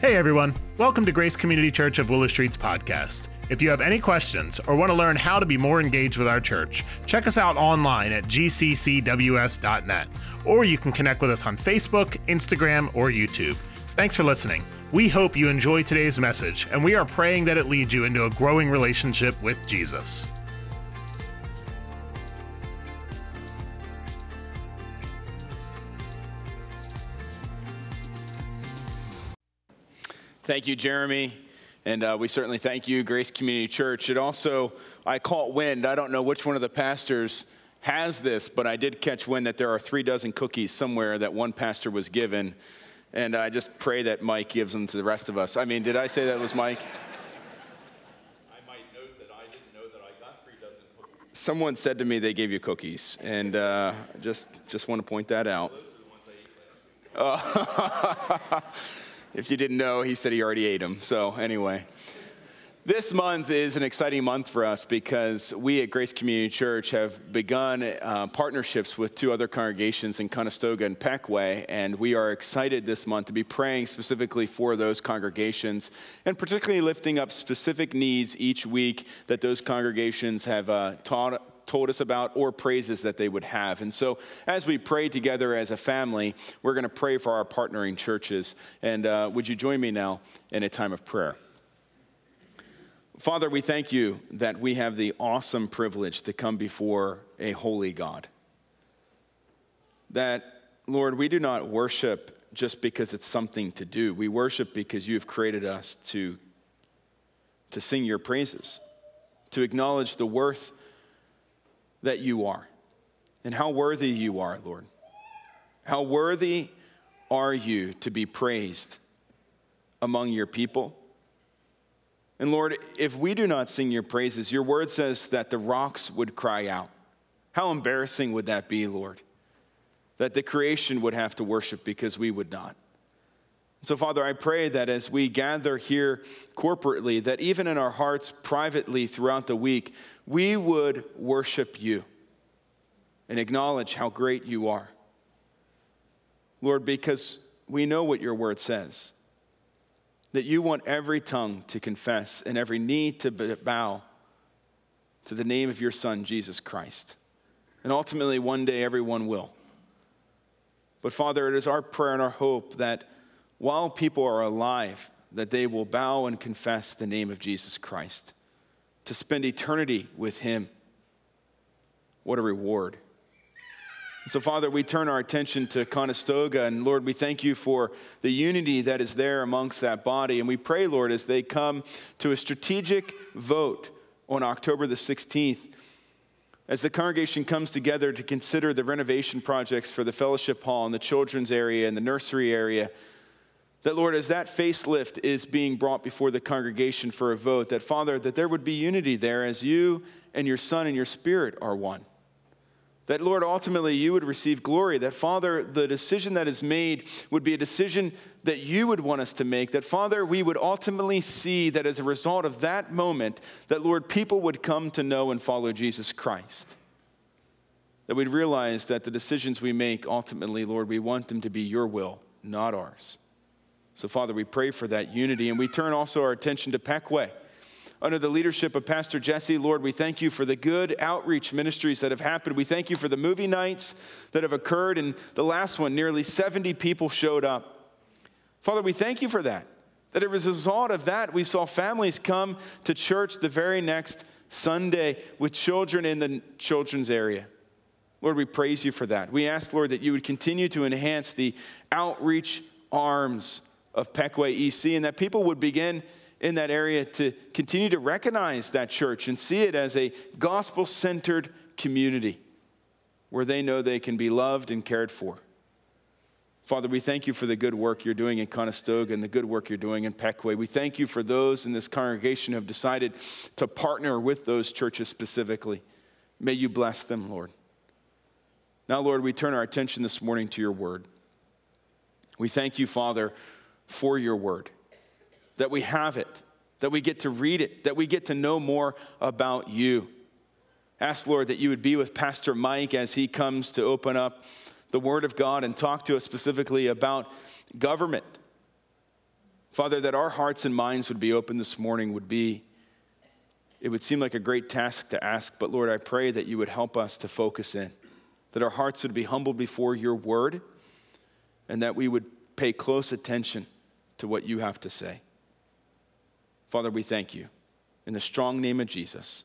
Hey everyone, welcome to Grace Community Church of Willow Street's podcast. If you have any questions or want to learn how to be more engaged with our church, check us out online at gccws.net, or you can connect with us on Facebook, Instagram, or YouTube. Thanks for listening. We hope you enjoy today's message, and we are praying that it leads you into a growing relationship with Jesus. Thank you, Jeremy. And uh, we certainly thank you, Grace Community Church. It also, I caught wind. I don't know which one of the pastors has this, but I did catch wind that there are three dozen cookies somewhere that one pastor was given. And I just pray that Mike gives them to the rest of us. I mean, did I say that was Mike? I might note that I didn't know that I got three dozen cookies. Someone said to me they gave you cookies, and uh, just just want to point that out. Those are If you didn't know, he said he already ate them. So, anyway. This month is an exciting month for us because we at Grace Community Church have begun uh, partnerships with two other congregations in Conestoga and Pequea, and we are excited this month to be praying specifically for those congregations and particularly lifting up specific needs each week that those congregations have uh, taught, told us about or praises that they would have. And so, as we pray together as a family, we're going to pray for our partnering churches. And uh, would you join me now in a time of prayer? Father, we thank you that we have the awesome privilege to come before a holy God. That, Lord, we do not worship just because it's something to do. We worship because you have created us to, to sing your praises, to acknowledge the worth that you are and how worthy you are, Lord. How worthy are you to be praised among your people? And Lord, if we do not sing your praises, your word says that the rocks would cry out. How embarrassing would that be, Lord? That the creation would have to worship because we would not. So, Father, I pray that as we gather here corporately, that even in our hearts privately throughout the week, we would worship you and acknowledge how great you are. Lord, because we know what your word says that you want every tongue to confess and every knee to bow to the name of your Son, Jesus Christ. And ultimately, one day, everyone will. But Father, it is our prayer and our hope that while people are alive, that they will bow and confess the name of Jesus Christ, to spend eternity with Him. What a reward. So, Father, we turn our attention to Conestoga, and Lord, we thank you for the unity that is there amongst that body. And we pray, Lord, as they come to a strategic vote on October the 16th, as the congregation comes together to consider the renovation projects for the fellowship hall and the children's area and the nursery area, that Lord, as that facelift is being brought before the congregation for a vote, that Father, that there would be unity there as you and your Son and your Spirit are one. That, Lord, ultimately you would receive glory. That, Father, the decision that is made would be a decision that you would want us to make. That, Father, we would ultimately see that as a result of that moment, that, Lord, people would come to know and follow Jesus Christ. That we'd realize that the decisions we make, ultimately, Lord, we want them to be your will, not ours. So, Father, we pray for that unity. And we turn also our attention to Pequea under the leadership of Pastor Jesse. Lord, we thank you for the good outreach ministries that have happened. We thank you for the movie nights that have occurred. And the last one, nearly 70 people showed up. Father, we thank you for that. That as a result of that, we saw families come to church the very next Sunday with children in the children's area. Lord, we praise you for that. We ask, Lord, that you would continue to enhance the outreach arms of Pequea EC and that people would begin in that area to continue to recognize that church and see it as a gospel centered community where they know they can be loved and cared for. Father, we thank you for the good work you're doing in Conestoga and the good work you're doing in Pequea. We thank you for those in this congregation who have decided to partner with those churches specifically. May you bless them, Lord. Now, Lord, we turn our attention this morning to your word. We thank you, Father, for your word that we have it, that we get to read it, that we get to know more about you. Ask, Lord, that you would be with Pastor Mike as he comes to open up the Word of God and talk to us specifically about government. Father, that our hearts and minds would be open this morning would be, it would seem like a great task to ask, but Lord, I pray that you would help us to focus in, that our hearts would be humbled before your word, and that we would pay close attention to what you have to say. Father, we thank you. In the strong name of Jesus,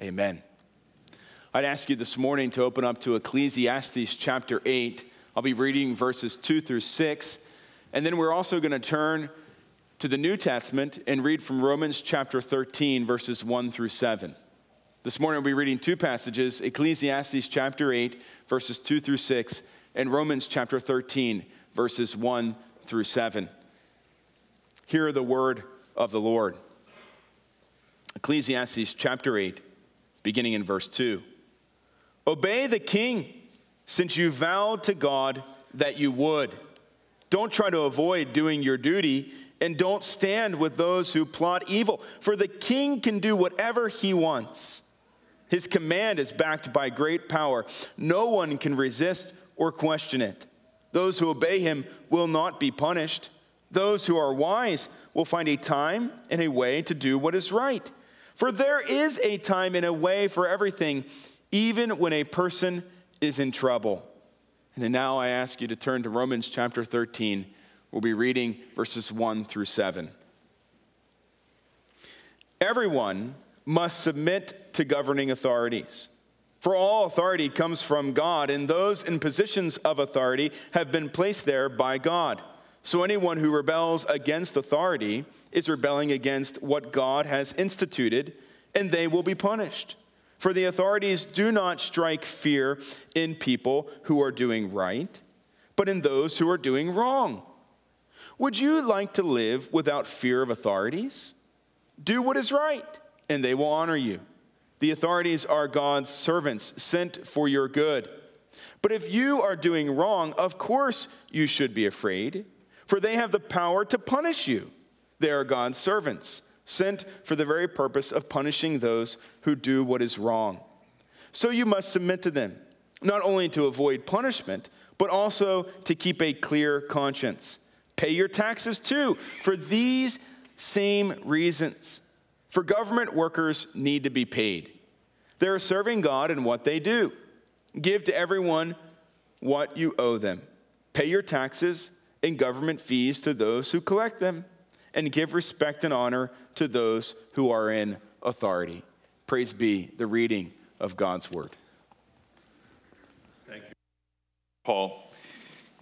amen. I'd ask you this morning to open up to Ecclesiastes chapter 8. I'll be reading verses 2 through 6. And then we're also going to turn to the New Testament and read from Romans chapter 13, verses 1 through 7. This morning we'll be reading two passages Ecclesiastes chapter 8, verses 2 through 6, and Romans chapter 13, verses 1 through 7. Hear the word of the Lord. Ecclesiastes chapter 8, beginning in verse 2. Obey the king, since you vowed to God that you would. Don't try to avoid doing your duty, and don't stand with those who plot evil, for the king can do whatever he wants. His command is backed by great power. No one can resist or question it. Those who obey him will not be punished. Those who are wise will find a time and a way to do what is right. For there is a time and a way for everything even when a person is in trouble. And now I ask you to turn to Romans chapter 13. We'll be reading verses 1 through 7. Everyone must submit to governing authorities. For all authority comes from God, and those in positions of authority have been placed there by God. So anyone who rebels against authority is rebelling against what God has instituted, and they will be punished. For the authorities do not strike fear in people who are doing right, but in those who are doing wrong. Would you like to live without fear of authorities? Do what is right, and they will honor you. The authorities are God's servants sent for your good. But if you are doing wrong, of course you should be afraid, for they have the power to punish you. They are God's servants sent for the very purpose of punishing those who do what is wrong. So you must submit to them, not only to avoid punishment, but also to keep a clear conscience. Pay your taxes too, for these same reasons. For government workers need to be paid. They are serving God in what they do. Give to everyone what you owe them. Pay your taxes and government fees to those who collect them and give respect and honor to those who are in authority. Praise be the reading of God's word. Thank you, Paul.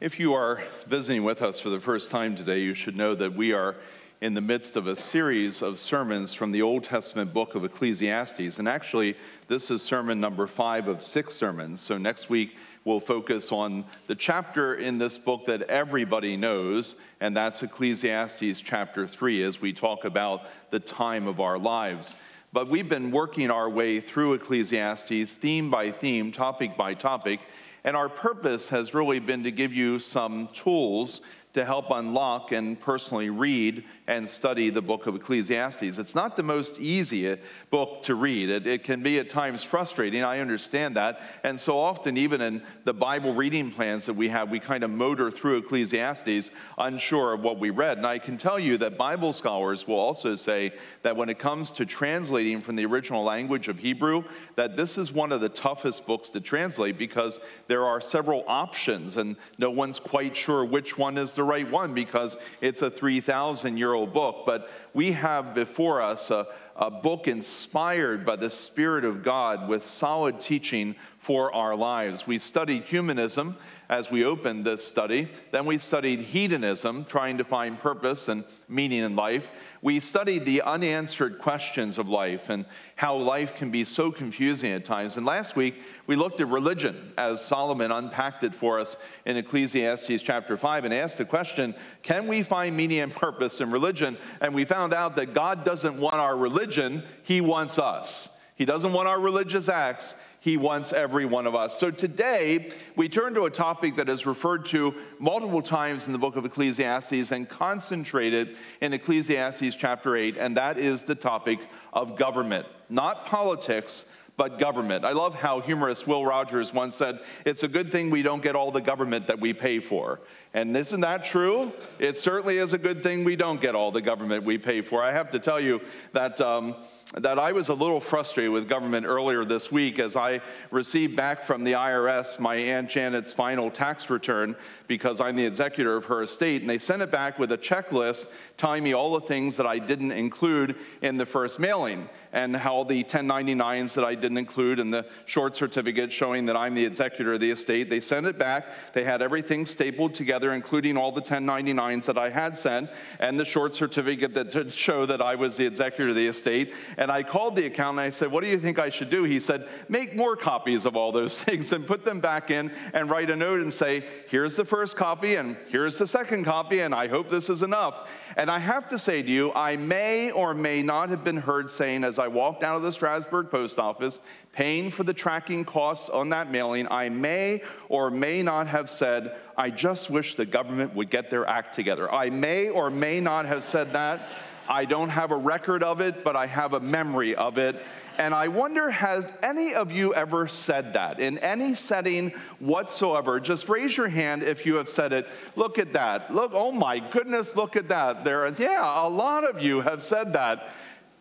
If you are visiting with us for the first time today, you should know that we are in the midst of a series of sermons from the Old Testament book of Ecclesiastes. And actually, this is sermon number five of six sermons. So next week, we'll focus on the chapter in this book that everybody knows, and that's Ecclesiastes chapter 3, as we talk about the time of our lives. But we've been working our way through Ecclesiastes, theme by theme, topic by topic, and our purpose has really been to give you some tools to help unlock and personally read and study the book of Ecclesiastes. It's not the most easy book to read. It, it, can be at times frustrating. I understand that. And so often, even in the Bible reading plans that we have, we kind of motor through Ecclesiastes unsure of what we read. And I can tell you that Bible scholars will also say that when it comes to translating from the original language of Hebrew, that this is one of the toughest books to translate because there are several options and no one's quite sure which one is the right one because it's a 3,000 year old book. But we have before us a, a book inspired by the Spirit of God with solid teaching for our lives. We studied humanism as we opened this study. Then we studied hedonism, trying to find purpose and meaning in life. We studied the unanswered questions of life and how life can be so confusing at times. And last week, we looked at religion as Solomon unpacked it for us in Ecclesiastes chapter 5 and asked the question can we find meaning and purpose in religion? And we found out that God doesn't want our religion, He wants us. He doesn't want our religious acts, he wants every one of us. So today, we turn to a topic that is referred to multiple times in the book of Ecclesiastes and concentrated in Ecclesiastes chapter 8, and that is the topic of government. Not politics, but government. I love how humorist Will Rogers once said, It's a good thing we don't get all the government that we pay for. And isn't that true? It certainly is a good thing we don't get all the government we pay for. I have to tell you that, um, that I was a little frustrated with government earlier this week as I received back from the IRS my Aunt Janet's final tax return because I'm the executor of her estate. And they sent it back with a checklist telling me all the things that I didn't include in the first mailing and how the 1099s that I didn't include and the short certificate showing that I'm the executor of the estate. They sent it back. They had everything stapled together, including all the 1099s that I had sent and the short certificate that to show that I was the executor of the estate. And I called the accountant and I said, What do you think I should do? He said, Make more copies of all those things and put them back in and write a note and say, Here's the first copy and here's the second copy, and I hope this is enough. And I have to say to you, I may or may not have been heard saying as I walked out of the Strasburg post office, paying for the tracking costs on that mailing, I may or may not have said, I just wish the government would get their act together. I may or may not have said that. I don't have a record of it, but I have a memory of it. And I wonder, has any of you ever said that in any setting whatsoever? Just raise your hand if you have said it. Look at that. Look, oh my goodness, look at that. There, yeah, a lot of you have said that.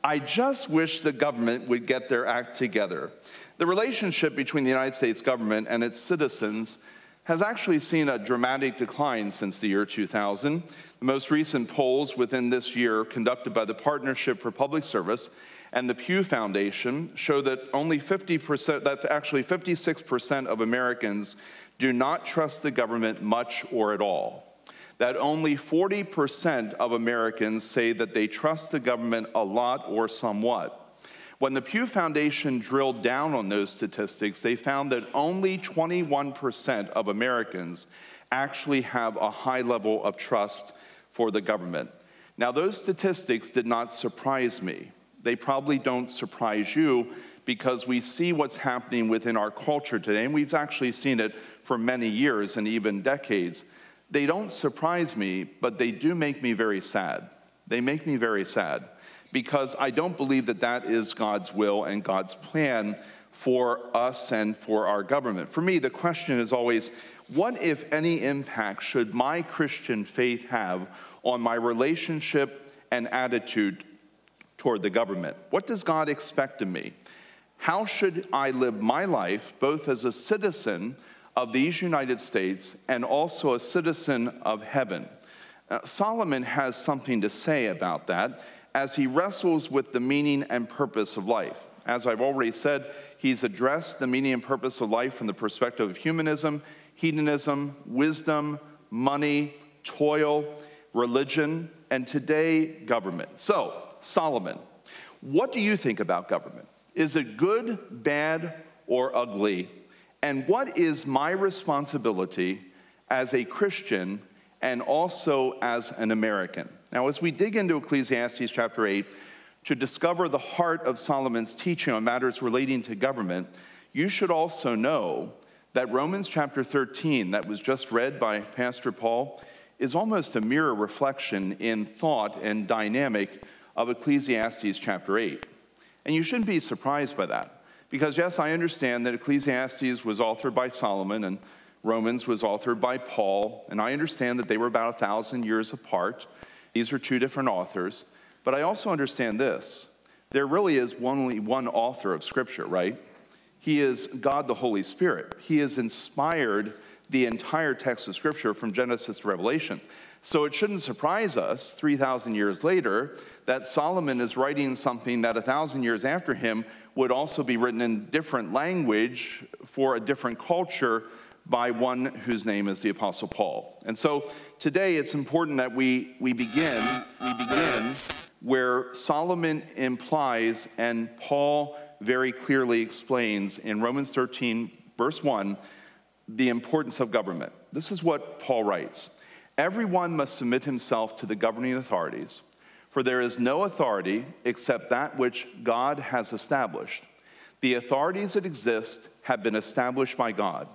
I just wish the government would get their act together. The relationship between the United States government and its citizens has actually seen a dramatic decline since the year 2000. The most recent polls within this year, conducted by the Partnership for Public Service, and the Pew Foundation show that only 50%, that actually 56% of Americans do not trust the government much or at all. That only 40% of Americans say that they trust the government a lot or somewhat. When the Pew Foundation drilled down on those statistics, they found that only 21% of Americans actually have a high level of trust for the government. Now, those statistics did not surprise me they probably don't surprise you because we see what's happening within our culture today, and we've actually seen it for many years and even decades. They don't surprise me, but they do make me very sad. They make me very sad because I don't believe that that is God's will and God's plan for us and for our government. For me, the question is always what, if any, impact should my Christian faith have on my relationship and attitude toward the government. What does God expect of me? How should I live my life, both as a citizen of these United States and also a citizen of heaven? Solomon has something to say about that as he wrestles with the meaning and purpose of life. As I've already said, he's addressed the meaning and purpose of life from the perspective of humanism, hedonism, wisdom, money, toil, religion, and today, government. So, Solomon. What do you think about government? Is it good, bad, or ugly? And what is my responsibility as a Christian and also as an American? Now, as we dig into Ecclesiastes chapter 8 to discover the heart of Solomon's teaching on matters relating to government, you should also know that Romans chapter 13, that was just read by Pastor Paul, is almost a mirror reflection in thought and dynamic of Ecclesiastes chapter 8. And you shouldn't be surprised by that. Because, yes, I understand that Ecclesiastes was authored by Solomon and Romans was authored by Paul, and I understand that they were about a thousand years apart. These are two different authors. But I also understand this there really is only one author of Scripture, right? He is God the Holy Spirit. He has inspired the entire text of Scripture from Genesis to Revelation. So it shouldn't surprise us 3,000 years later that Solomon is writing something that a thousand years after him would also be written in different language for a different culture by one whose name is the Apostle Paul. And so today it's important that we, we begin, we begin where Solomon implies and Paul very clearly explains in Romans 13, verse 1, the importance of government. This is what Paul writes. Everyone must submit himself to the governing authorities, for there is no authority except that which God has established. The authorities that exist have been established by God,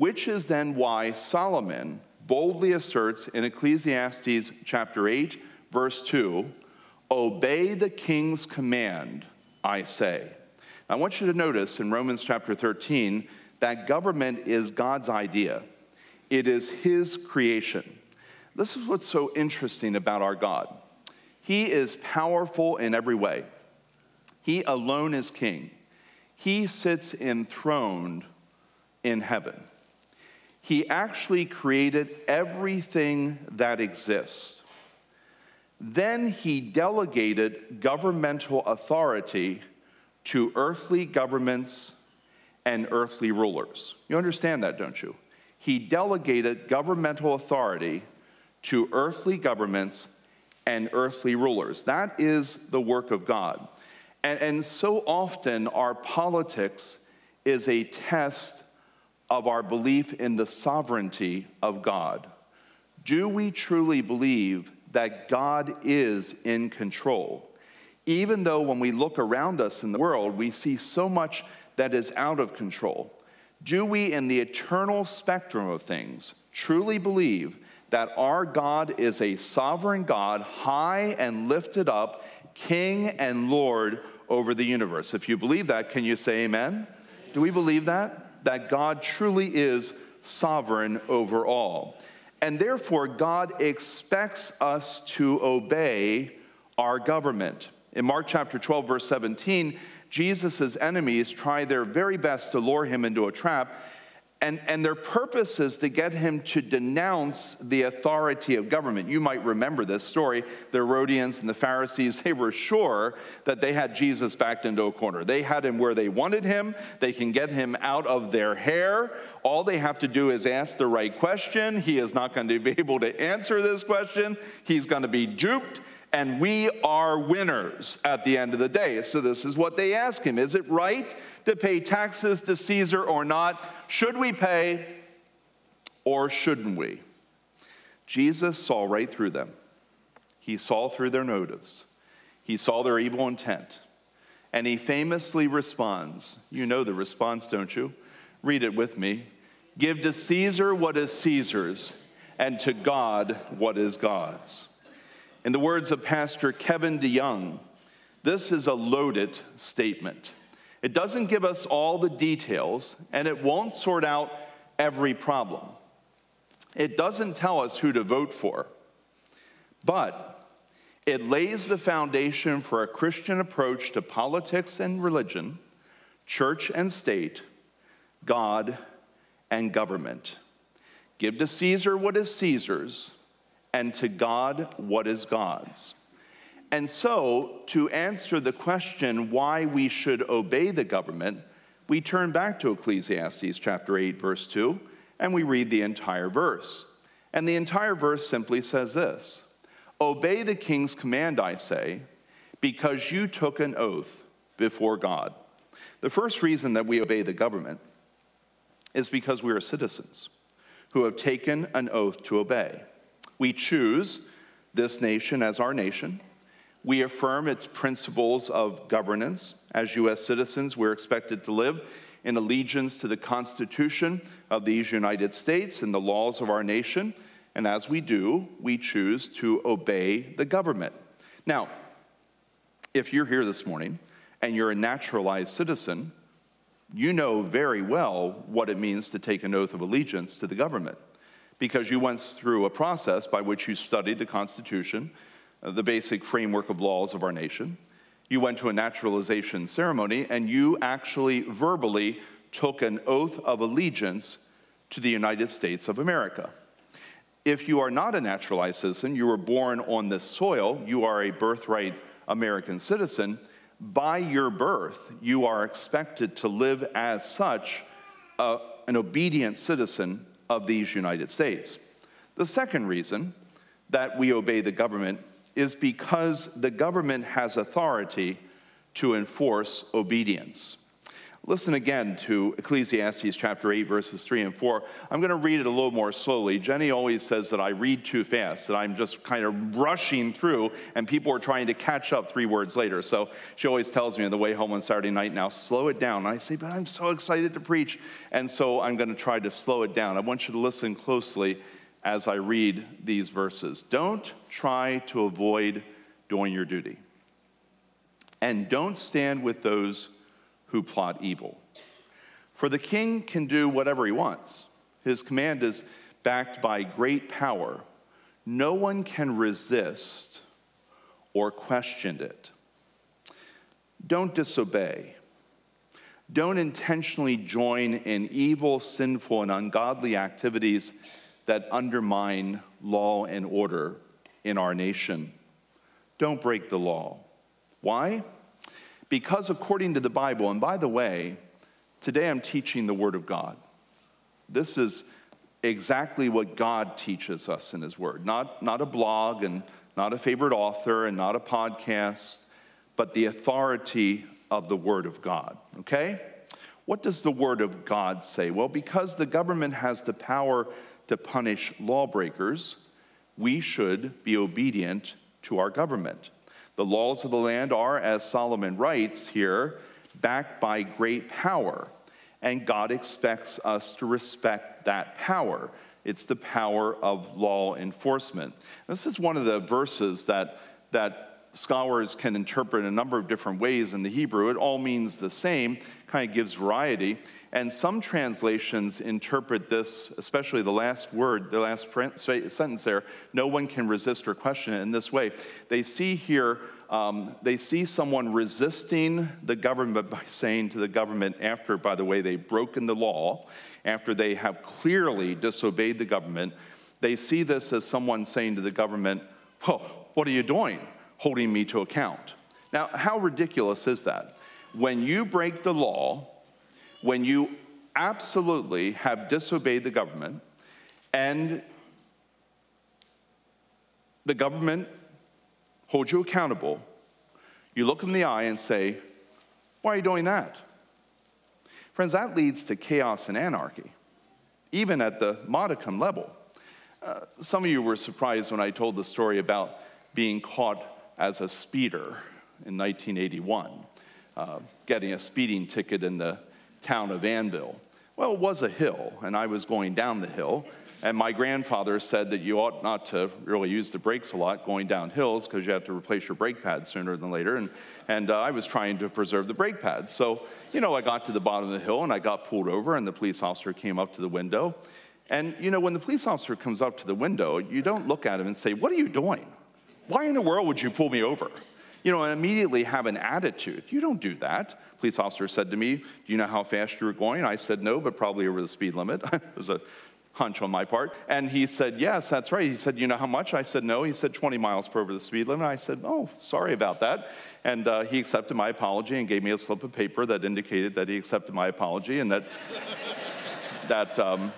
which is then why Solomon boldly asserts in Ecclesiastes chapter 8, verse 2 Obey the king's command, I say. I want you to notice in Romans chapter 13 that government is God's idea. it is His creation. This is what's so interesting about our God. He is powerful in every way. He alone is king. He sits enthroned in heaven. He actually created everything that exists. Then he delegated governmental authority to earthly governments and earthly rulers. You understand that, don't you? He delegated governmental authority to earthly governments and earthly rulers. That is the work of God. And, and so often, our politics is a test of our belief in the sovereignty of God. Do we truly believe that God is in control? Even though when we look around us in the world, we see so much that is out of control. Do we, in the eternal spectrum of things, truly believe that our God is a sovereign God, high and lifted up, King and Lord over the universe? If you believe that, can you say amen? Do we believe that? That God truly is sovereign over all. And therefore, God expects us to obey our government. In Mark chapter 12, verse 17, Jesus' enemies try their very best to lure him into a trap and, and their purpose is to get him to denounce the authority of government. You might remember this story. The Herodians and the Pharisees, they were sure that they had Jesus backed into a corner. They had him where they wanted him. They can get him out of their hair. All they have to do is ask the right question. He is not going to be able to answer this question. He's going to be duped and we are winners at the end of the day. So, this is what they ask him Is it right to pay taxes to Caesar or not? Should we pay or shouldn't we? Jesus saw right through them. He saw through their motives, he saw their evil intent. And he famously responds. You know the response, don't you? Read it with me. Give to Caesar what is Caesar's, and to God what is God's. In the words of Pastor Kevin DeYoung, this is a loaded statement. It doesn't give us all the details, and it won't sort out every problem. It doesn't tell us who to vote for, but it lays the foundation for a Christian approach to politics and religion, church and state, God and government. Give to Caesar what is Caesar's and to God what is God's. And so, to answer the question why we should obey the government, we turn back to Ecclesiastes chapter 8, verse 2, and we read the entire verse. And the entire verse simply says this Obey the king's command, I say, because you took an oath before God. The first reason that we obey the government is because we are citizens who have taken an oath to obey. We choose this nation as our nation. We affirm its principles of governance. As U.S. citizens, we're expected to live in allegiance to the Constitution of these United States and the laws of our nation. And as we do, we choose to obey the government. Now, if you're here this morning and you're a naturalized citizen, you know very well what it means to take an oath of allegiance to the government because you went through a process by which you studied the Constitution, uh, the basic framework of laws of our nation. You went to a naturalization ceremony and you actually verbally took an oath of allegiance to the United States of America. If you are not a naturalized citizen, you were born on this soil, you are a birthright American citizen, by your birth, you are expected to live as such uh, an obedient citizen of these United States. The second reason that we obey the government is because the government has authority to enforce obedience. Listen again to Ecclesiastes chapter 8, verses 3 and 4. I'm going to read it a little more slowly. Jenny always says that I read too fast, that I'm just kind of rushing through, and people are trying to catch up three words later. So she always tells me on the way home on Saturday night, now slow it down. And I say, but I'm so excited to preach. And so I'm going to try to slow it down. I want you to listen closely as I read these verses. Don't try to avoid doing your duty, and don't stand with those who plot evil. For the king can do whatever he wants. His command is backed by great power, no one can resist or question it. Don't disobey. Don't intentionally join in evil, sinful, and ungodly activities that undermine law and order in our nation. Don't break the law. Why? Because according to the Bible, and by the way, today I'm teaching the Word of God. This is exactly what God teaches us in His Word, not, not a blog and not a favorite author and not a podcast, but the authority of the Word of God, okay? What does the Word of God say? Well, because the government has the power to punish lawbreakers, we should be obedient to our government. The laws of the land are, as Solomon writes here, backed by great power, and God expects us to respect that power. It's the power of law enforcement. This is one of the verses that, that scholars can interpret a number of different ways in the Hebrew. It all means the same, kind of gives variety. And some translations interpret this, especially the last word, the last sentence there, no one can resist or question it in this way. They see here, um, they see someone resisting the government by saying to the government, after, by the way, they've broken the law, after they have clearly disobeyed the government, they see this as someone saying to the government, Whoa, what are you doing? Holding me to account. Now, how ridiculous is that? When you break the law, when you absolutely have disobeyed the government and the government holds you accountable, you look them in the eye and say, Why are you doing that? Friends, that leads to chaos and anarchy, even at the modicum level. Uh, some of you were surprised when I told the story about being caught as a speeder in 1981, uh, getting a speeding ticket in the town of Annville. Well, it was a hill, and I was going down the hill. And my grandfather said that you ought not to really use the brakes a lot going down hills because you have to replace your brake pads sooner than later. And, and uh, I was trying to preserve the brake pads. So, you know, I got to the bottom of the hill and I got pulled over, and the police officer came up to the window. And, you know, when the police officer comes up to the window, you don't look at him and say, What are you doing? Why in the world would you pull me over? you know, and immediately have an attitude. You don't do that. Police officer said to me, Do you know how fast you were going? I said, No, but probably over the speed limit. it was a hunch on my part. And he said, Yes, that's right. He said, You know how much? I said, No. He said, 20 miles per over the speed limit. I said, Oh, sorry about that. And uh, he accepted my apology and gave me a slip of paper that indicated that he accepted my apology and that, that, um,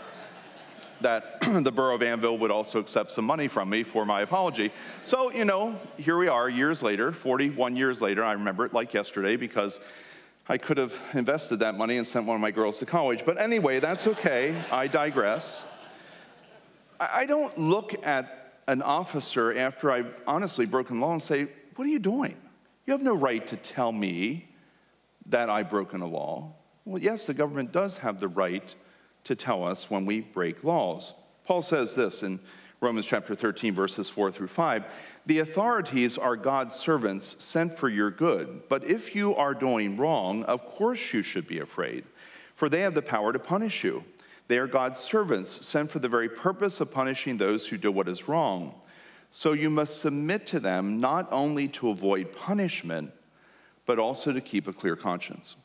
that the borough of Annville would also accept some money from me for my apology. So, you know, here we are years later, 41 years later. I remember it like yesterday because I could have invested that money and sent one of my girls to college. But anyway, that's okay. I digress. I don't look at an officer after I've honestly broken law and say, What are you doing? You have no right to tell me that I've broken a law. Well, yes, the government does have the right to tell us when we break laws. Paul says this in Romans chapter 13, verses 4 through 5 The authorities are God's servants sent for your good, but if you are doing wrong, of course you should be afraid, for they have the power to punish you. They are God's servants sent for the very purpose of punishing those who do what is wrong. So you must submit to them not only to avoid punishment, but also to keep a clear conscience.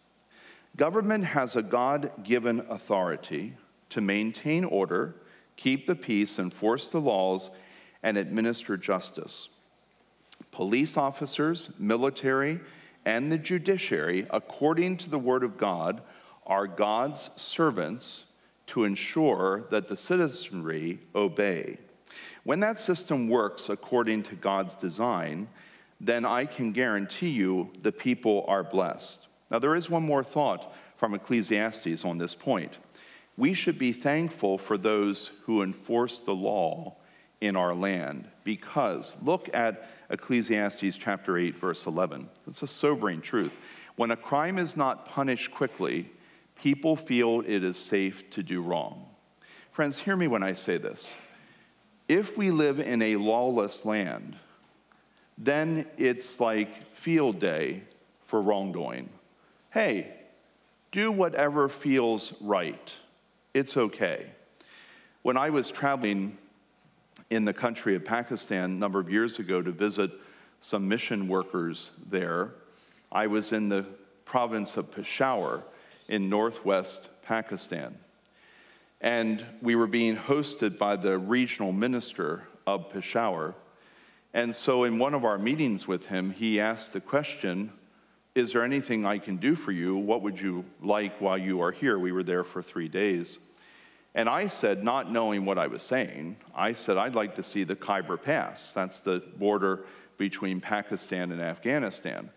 Government has a God given authority to maintain order, keep the peace, enforce the laws, and administer justice. Police officers, military, and the judiciary, according to the Word of God, are God's servants to ensure that the citizenry obey. When that system works according to God's design, then I can guarantee you the people are blessed. Now, there is one more thought from Ecclesiastes on this point. We should be thankful for those who enforce the law in our land because look at Ecclesiastes chapter 8, verse 11. It's a sobering truth. When a crime is not punished quickly, people feel it is safe to do wrong. Friends, hear me when I say this. If we live in a lawless land, then it's like field day for wrongdoing hey, do whatever feels right. It's okay. When I was traveling in the country of Pakistan a number of years ago to visit some mission workers there, I was in the province of Peshawar in northwest Pakistan. And we were being hosted by the regional minister of Peshawar. And so, in one of our meetings with him, he asked the question Is there anything I can do for you? What would you like while you are here? We were there for three days. And I said, not knowing what I was saying, I said, I'd like to see the Khyber Pass. That's the border between Pakistan and Afghanistan.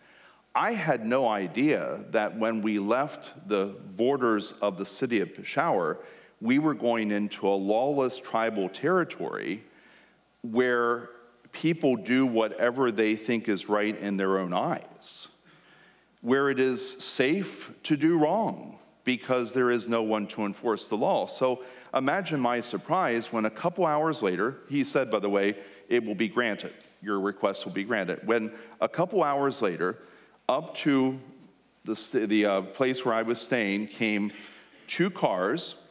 I had no idea that when we left the borders of the city of Peshawar, we were going into a lawless tribal territory where people do whatever they think is right in their own eyes, where it is safe to do wrong because there is no one to enforce the law. So imagine my surprise when a couple hours later, he said, by the way, it will be granted. Your request will be granted. When a couple hours later, up to the, the uh, place where I was staying came two cars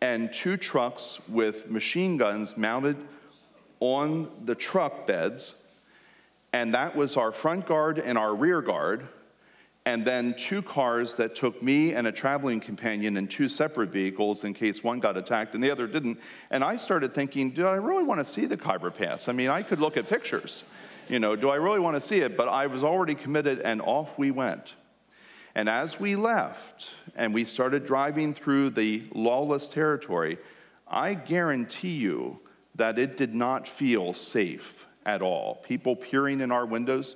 and two trucks with machine guns mounted on the truck beds. And that was our front guard and our rear guard and then two cars that took me and a traveling companion in two separate vehicles in case one got attacked and the other didn't. And I started thinking, do I really want to see the Khyber Pass? I mean, I could look at pictures. You know, do I really want to see it? But I was already committed, and off we went. And as we left and we started driving through the lawless territory, I guarantee you that it did not feel safe at all. People peering in our windows,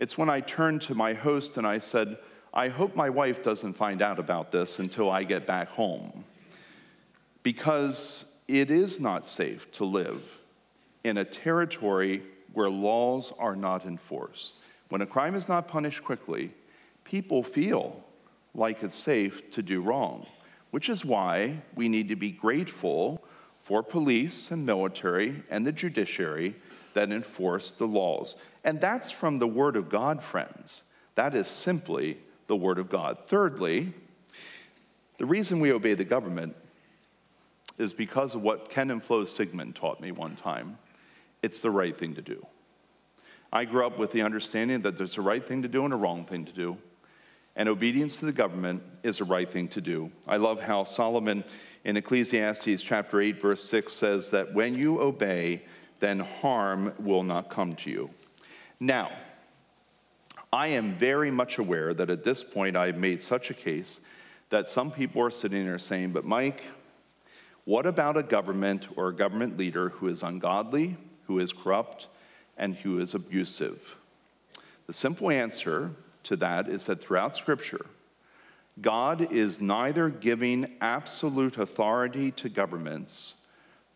it's when I turned to my host and I said, I hope my wife doesn't find out about this until I get back home. Because it is not safe to live in a territory where laws are not enforced. When a crime is not punished quickly, people feel like it's safe to do wrong, which is why we need to be grateful for police and military and the judiciary that enforce the laws. And that's from the Word of God, friends. That is simply the Word of God. Thirdly, the reason we obey the government is because of what Ken and Flo Sigmund taught me one time. It's the right thing to do. I grew up with the understanding that there's a right thing to do and a wrong thing to do. And obedience to the government is the right thing to do. I love how Solomon in Ecclesiastes chapter 8, verse 6 says that when you obey, then harm will not come to you. Now, I am very much aware that at this point I've made such a case that some people are sitting there saying, but Mike, what about a government or a government leader who is ungodly, who is corrupt, and who is abusive? The simple answer to that is that throughout Scripture, God is neither giving absolute authority to governments,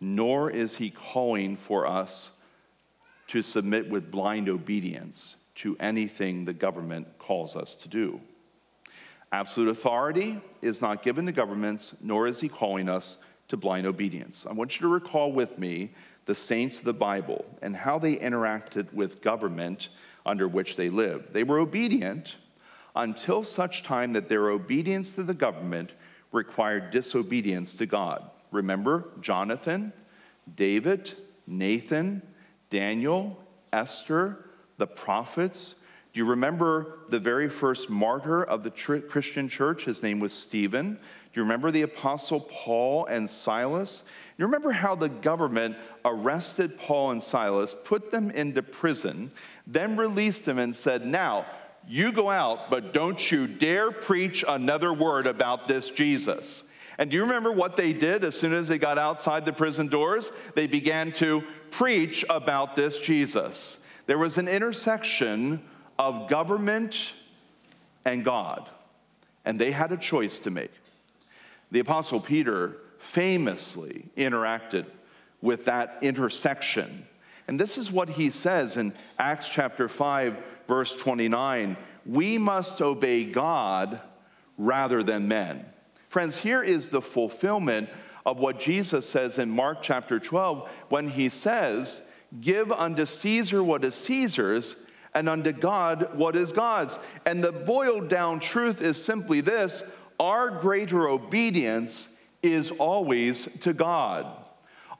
nor is he calling for us to submit with blind obedience to anything the government calls us to do. Absolute authority is not given to governments, nor is he calling us to blind obedience. I want you to recall with me the saints of the Bible and how they interacted with government under which they lived. They were obedient until such time that their obedience to the government required disobedience to God. Remember Jonathan, David, Nathan, Daniel, Esther, the prophets. Do you remember the very first martyr of the Christian church? His name was Stephen. Do you remember the apostle Paul and Silas? You remember how the government arrested Paul and Silas, put them into prison, then released them and said, Now, you go out, but don't you dare preach another word about this Jesus. And do you remember what they did as soon as they got outside the prison doors? They began to preach about this Jesus. There was an intersection of government and God, and they had a choice to make. The Apostle Peter famously interacted with that intersection. And this is what he says in Acts chapter 5, verse 29 We must obey God rather than men. Friends, here is the fulfillment of what Jesus says in Mark chapter 12 when he says, Give unto Caesar what is Caesar's, and unto God what is God's. And the boiled down truth is simply this our greater obedience is always to God.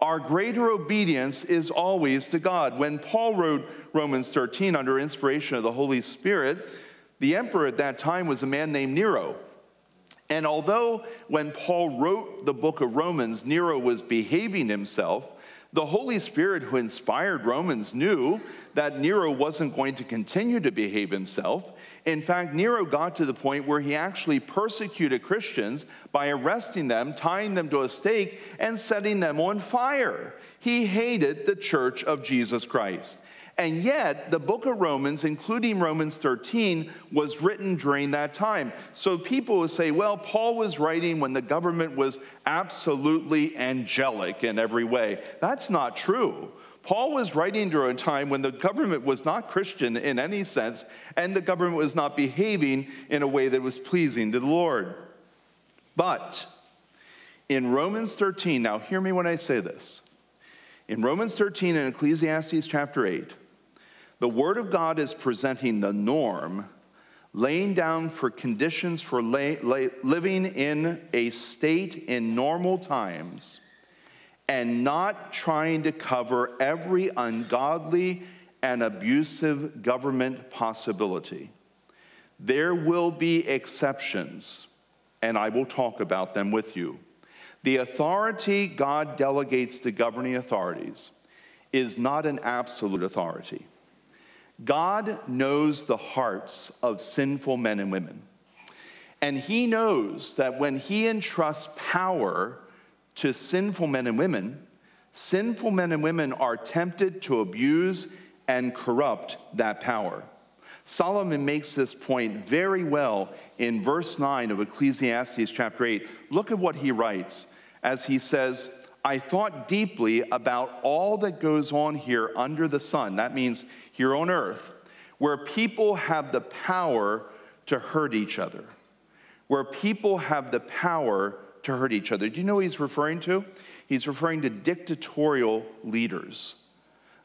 Our greater obedience is always to God. When Paul wrote Romans 13 under inspiration of the Holy Spirit, the emperor at that time was a man named Nero. And although when Paul wrote the book of Romans, Nero was behaving himself, the Holy Spirit who inspired Romans knew that Nero wasn't going to continue to behave himself. In fact, Nero got to the point where he actually persecuted Christians by arresting them, tying them to a stake, and setting them on fire. He hated the church of Jesus Christ. And yet, the book of Romans, including Romans 13, was written during that time. So people will say, well, Paul was writing when the government was absolutely angelic in every way. That's not true. Paul was writing during a time when the government was not Christian in any sense, and the government was not behaving in a way that was pleasing to the Lord. But in Romans 13, now hear me when I say this. In Romans 13 and Ecclesiastes chapter 8, the Word of God is presenting the norm, laying down for conditions for lay, lay, living in a state in normal times, and not trying to cover every ungodly and abusive government possibility. There will be exceptions, and I will talk about them with you. The authority God delegates to governing authorities is not an absolute authority. God knows the hearts of sinful men and women. And he knows that when he entrusts power to sinful men and women, sinful men and women are tempted to abuse and corrupt that power. Solomon makes this point very well in verse 9 of Ecclesiastes chapter 8. Look at what he writes as he says, I thought deeply about all that goes on here under the sun. That means here on earth, where people have the power to hurt each other, where people have the power to hurt each other. Do you know what he's referring to? He's referring to dictatorial leaders,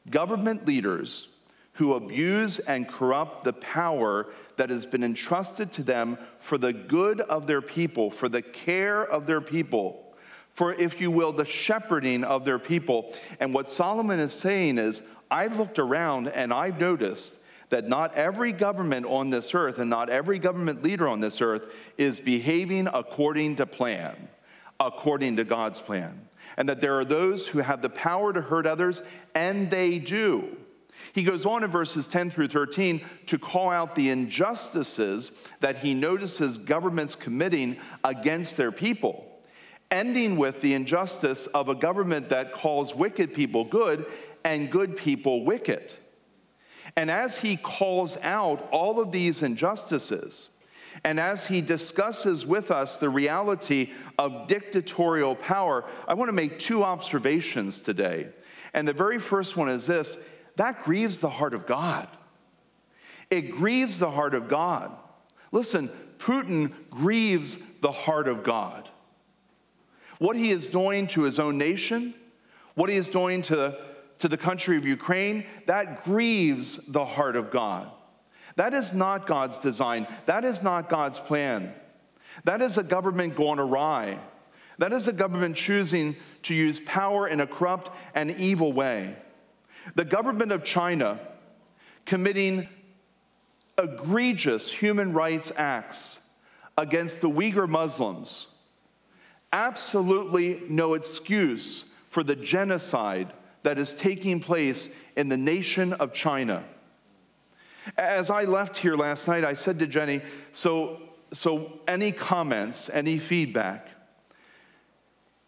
government leaders who abuse and corrupt the power that has been entrusted to them for the good of their people, for the care of their people for, if you will, the shepherding of their people. And what Solomon is saying is, I've looked around and I've noticed that not every government on this earth and not every government leader on this earth is behaving according to plan, according to God's plan. And that there are those who have the power to hurt others, and they do. He goes on in verses 10 through 13 to call out the injustices that he notices governments committing against their people ending with the injustice of a government that calls wicked people good and good people wicked. And as he calls out all of these injustices, and as he discusses with us the reality of dictatorial power, I want to make two observations today. And the very first one is this that grieves the heart of God. It grieves the heart of God. Listen, Putin grieves the heart of God. What he is doing to his own nation, what he is doing to, to the country of Ukraine, that grieves the heart of God. That is not God's design. That is not God's plan. That is a government gone awry. That is a government choosing to use power in a corrupt and evil way. The government of China committing egregious human rights acts against the Uyghur Muslims absolutely no excuse for the genocide that is taking place in the nation of China. As I left here last night, I said to Jenny, so, so any comments, any feedback?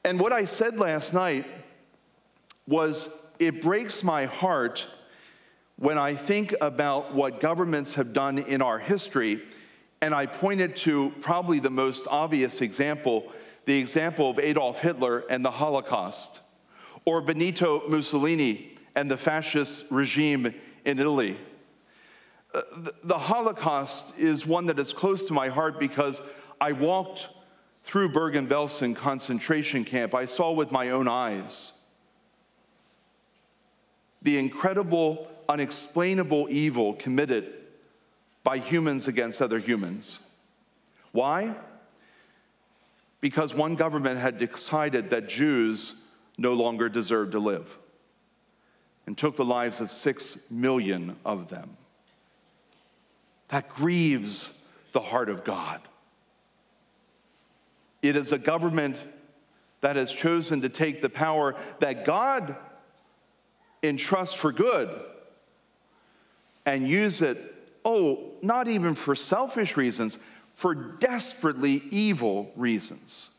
And what I said last night was it breaks my heart when I think about what governments have done in our history. And I pointed to probably the most obvious example the example of Adolf Hitler and the Holocaust, or Benito Mussolini and the fascist regime in Italy. Uh, the Holocaust is one that is close to my heart because I walked through Bergen Belsen concentration camp. I saw with my own eyes the incredible, unexplainable evil committed by humans against other humans. Why? because one government had decided that Jews no longer deserved to live and took the lives of six million of them. That grieves the heart of God. It is a government that has chosen to take the power that God entrusts for good and use it, oh, not even for selfish reasons, for desperately evil reasons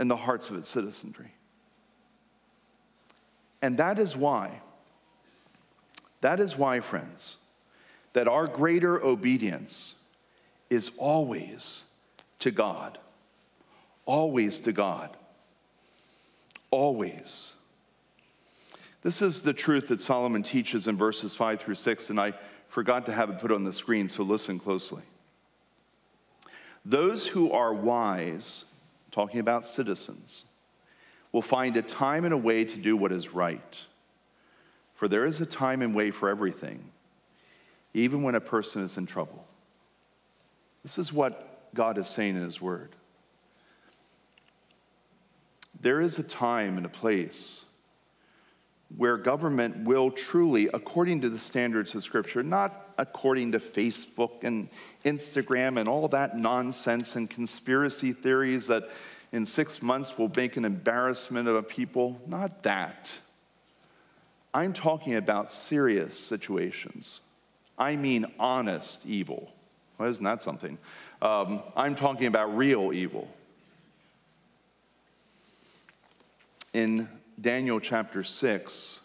in the hearts of its citizenry. And that is why, that is why, friends, that our greater obedience is always to God. Always to God. Always. This is the truth that Solomon teaches in verses 5 through 6, and I forgot to have it put on the screen, so listen closely. Those who are wise, talking about citizens, will find a time and a way to do what is right. For there is a time and way for everything, even when a person is in trouble. This is what God is saying in His Word. There is a time and a place where government will truly, according to the standards of Scripture, not according to Facebook and Instagram and all that nonsense and conspiracy theories that in six months will make an embarrassment of a people, not that. I'm talking about serious situations. I mean honest evil. Well, isn't that something? Um, I'm talking about real evil. In Daniel chapter 6,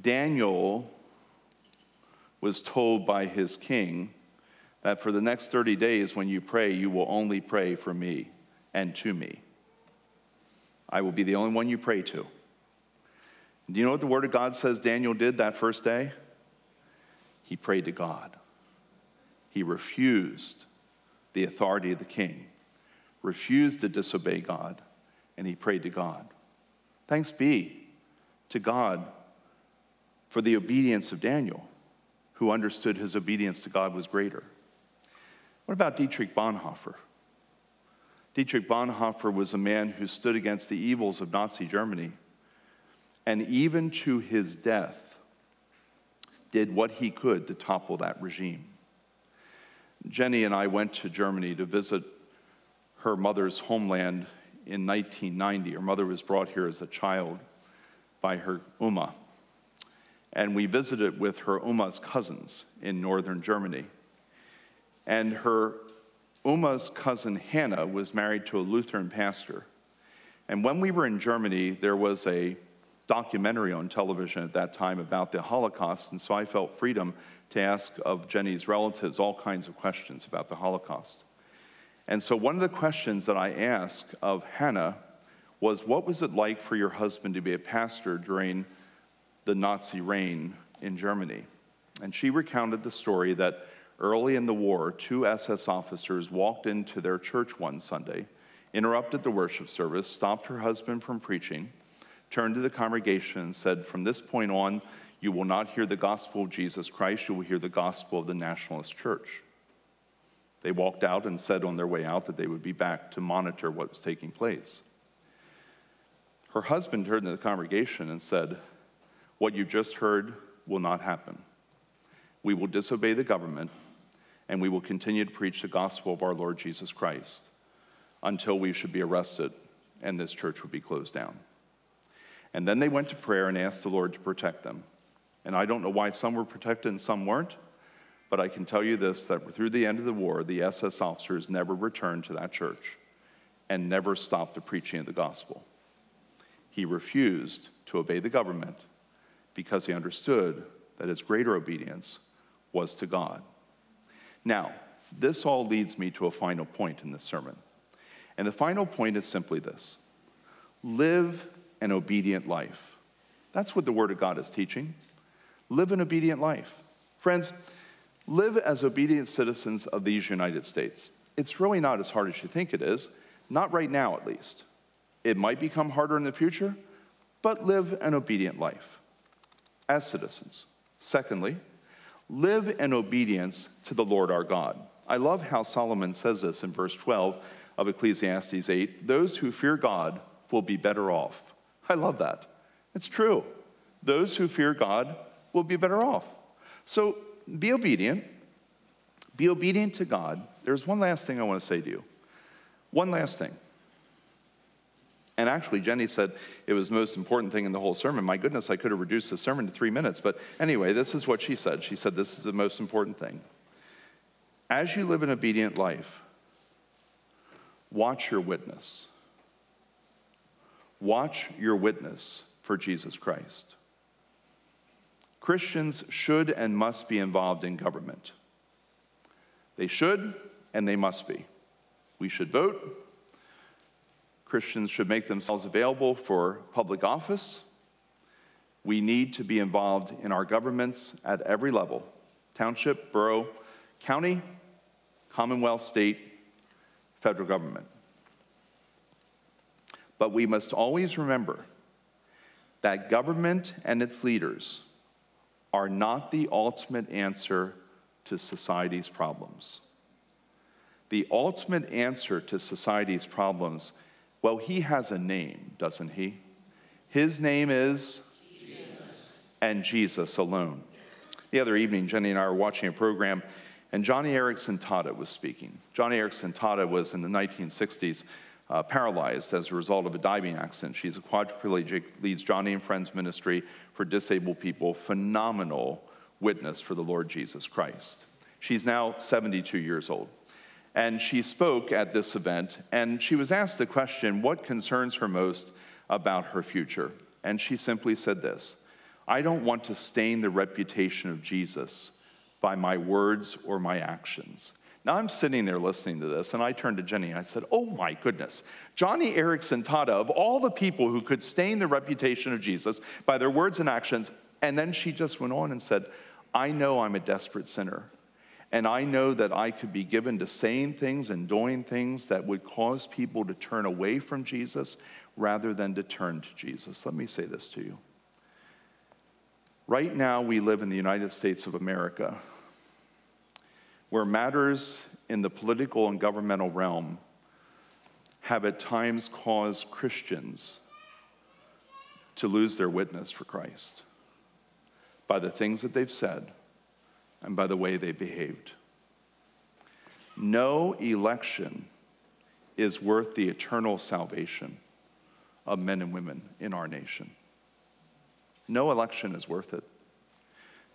Daniel was told by his king that for the next 30 days, when you pray, you will only pray for me and to me. I will be the only one you pray to. Do you know what the Word of God says Daniel did that first day? He prayed to God. He refused the authority of the king, refused to disobey God, and he prayed to God. Thanks be to God for the obedience of Daniel, who understood his obedience to God was greater. What about Dietrich Bonhoeffer? Dietrich Bonhoeffer was a man who stood against the evils of Nazi Germany and even to his death did what he could to topple that regime. Jenny and I went to Germany to visit her mother's homeland in 1990. Her mother was brought here as a child by her Oma. And we visited with her Oma's cousins in northern Germany. And her Oma's cousin Hannah was married to a Lutheran pastor. And when we were in Germany, there was a documentary on television at that time about the Holocaust. And so I felt freedom to ask of Jenny's relatives all kinds of questions about the Holocaust. And so one of the questions that I asked of Hannah was what was it like for your husband to be a pastor during the Nazi reign in Germany? And she recounted the story that early in the war, two SS officers walked into their church one Sunday, interrupted the worship service, stopped her husband from preaching, turned to the congregation and said, From this point on, you will not hear the gospel of Jesus Christ, you will hear the gospel of the Nationalist Church. They walked out and said on their way out that they would be back to monitor what was taking place. Her husband turned to the congregation and said, What you just heard will not happen. We will disobey the government and we will continue to preach the gospel of our Lord Jesus Christ until we should be arrested and this church would be closed down. And then they went to prayer and asked the Lord to protect them. And I don't know why some were protected and some weren't, but I can tell you this that through the end of the war, the SS officers never returned to that church and never stopped the preaching of the gospel. He refused to obey the government because he understood that his greater obedience was to God. Now, this all leads me to a final point in this sermon. And the final point is simply this live an obedient life. That's what the Word of God is teaching. Live an obedient life. Friends, live as obedient citizens of these United States. It's really not as hard as you think it is, not right now at least. It might become harder in the future, but live an obedient life as citizens. Secondly, live in obedience to the Lord our God. I love how Solomon says this in verse 12 of Ecclesiastes 8 those who fear God will be better off. I love that. It's true. Those who fear God will be better off. So be obedient. Be obedient to God. There's one last thing I want to say to you. One last thing. And actually, Jenny said it was the most important thing in the whole sermon. My goodness, I could have reduced the sermon to three minutes. But anyway, this is what she said. She said, This is the most important thing. As you live an obedient life, watch your witness. Watch your witness for Jesus Christ. Christians should and must be involved in government. They should and they must be. We should vote. Christians should make themselves available for public office. We need to be involved in our governments at every level township, borough, county, commonwealth, state, federal government. But we must always remember that government and its leaders are not the ultimate answer to society's problems. The ultimate answer to society's problems, well, he has a name, doesn't he? His name is Jesus. and Jesus alone. The other evening, Jenny and I were watching a program, and Joni Eareckson Tada was speaking. Joni Eareckson Tada was in the 1960s uh, paralyzed as a result of a diving accident. She's a quadriplegic, leads Joni and Friends Ministry for disabled people, phenomenal witness for the Lord Jesus Christ. She's now 72 years old. And she spoke at this event, and she was asked the question, What concerns her most about her future? And she simply said this I don't want to stain the reputation of Jesus by my words or my actions. Now I'm sitting there listening to this, and I turned to Jenny and I said, Oh my goodness, Joni Eareckson Tada, of all the people who could stain the reputation of Jesus by their words and actions, and then she just went on and said, I know I'm a desperate sinner. And I know that I could be given to saying things and doing things that would cause people to turn away from Jesus rather than to turn to Jesus. Let me say this to you. Right now, we live in the United States of America where matters in the political and governmental realm have at times caused Christians to lose their witness for Christ by the things that they've said and by the way they behaved. No election is worth the eternal salvation of men and women in our nation. No election is worth it.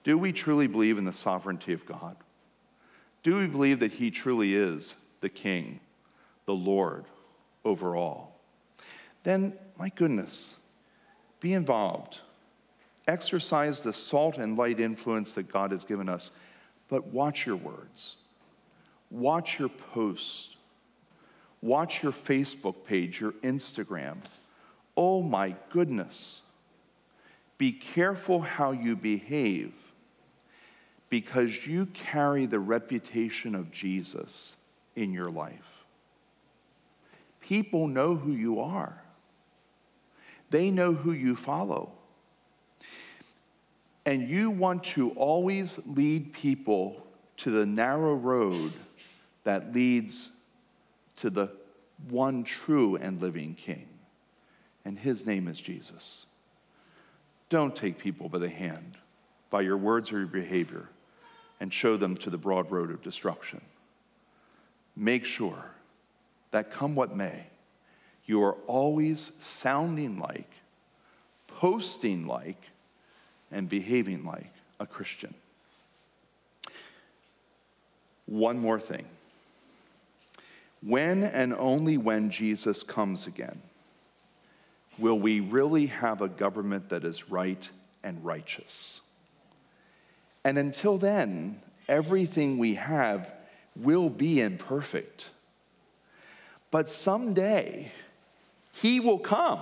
Do we truly believe in the sovereignty of God? Do we believe that He truly is the King, the Lord over all? Then, my goodness, be involved. Exercise the salt and light influence that God has given us, but watch your words. Watch your posts. Watch your Facebook page, your Instagram. Oh my goodness. Be careful how you behave because you carry the reputation of Jesus in your life. People know who you are, they know who you follow. And you want to always lead people to the narrow road that leads to the one true and living King. And his name is Jesus. Don't take people by the hand by your words or your behavior and show them to the broad road of destruction. Make sure that come what may, you are always sounding like, posting like, and behaving like a Christian. One more thing. When and only when Jesus comes again, will we really have a government that is right and righteous? And until then, everything we have will be imperfect. But someday, He will come.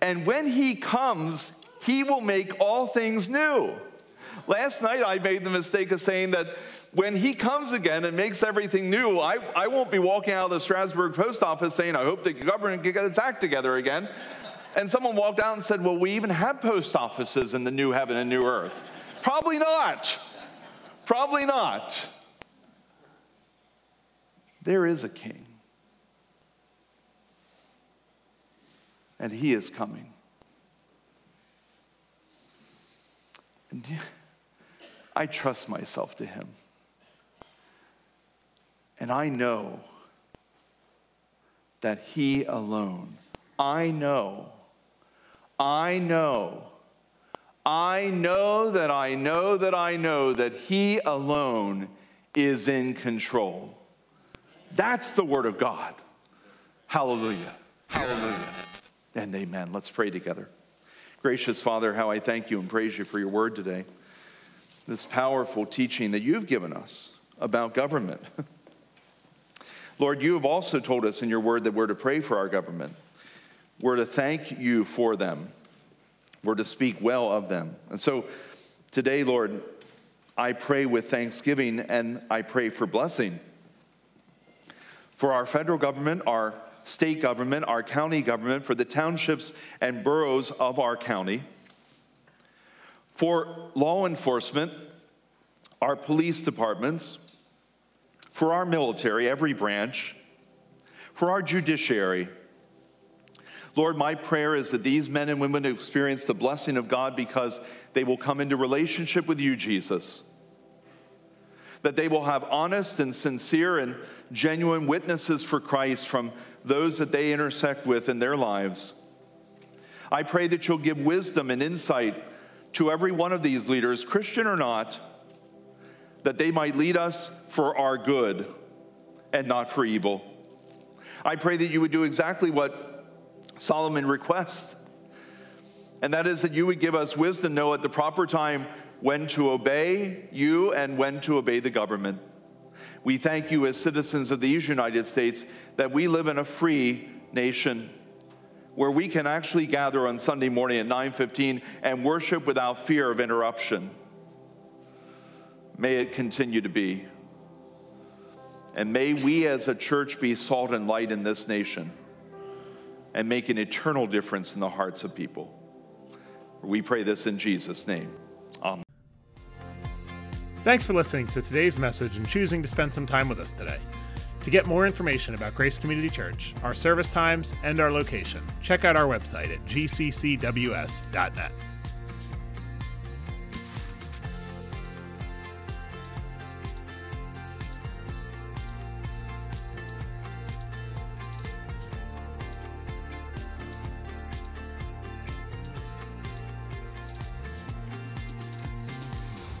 And when He comes, he will make all things new. Last night I made the mistake of saying that when he comes again and makes everything new, I, I won't be walking out of the Strasburg post office saying, I hope the government can get its act together again. And someone walked out and said, Well, we even have post offices in the new heaven and new earth. Probably not. Probably not. There is a king, and he is coming. I trust myself to Him. And I know that He alone, I know, I know, I know that I know that I know that He alone is in control. That's the Word of God. Hallelujah. Hallelujah. And amen. Let's pray together. Gracious Father, how I thank you and praise you for your word today. This powerful teaching that you've given us about government. Lord, you have also told us in your word that we're to pray for our government. We're to thank you for them. We're to speak well of them. And so today, Lord, I pray with thanksgiving and I pray for blessing for our federal government, our state government, our county government, for the townships and boroughs of our county, for law enforcement, our police departments, for our military, every branch, for our judiciary. Lord, my prayer is that these men and women experience the blessing of God because they will come into relationship with you, Jesus. That they will have honest and sincere and genuine witnesses for Christ from those that they intersect with in their lives. I pray that you'll give wisdom and insight to every one of these leaders, Christian or not, that they might lead us for our good and not for evil. I pray that you would do exactly what Solomon requests, and that is that you would give us wisdom, know at the proper time when to obey you and when to obey the government. We thank you as citizens of these United States that we live in a free nation where we can actually gather on Sunday morning at 9:15 and worship without fear of interruption. May it continue to be. And may we as a church be salt and light in this nation and make an eternal difference in the hearts of people. We pray this in Jesus' name. Thanks for listening to today's message and choosing to spend some time with us today. To get more information about Grace Community Church, our service times, and our location, check out our website at gccws.net.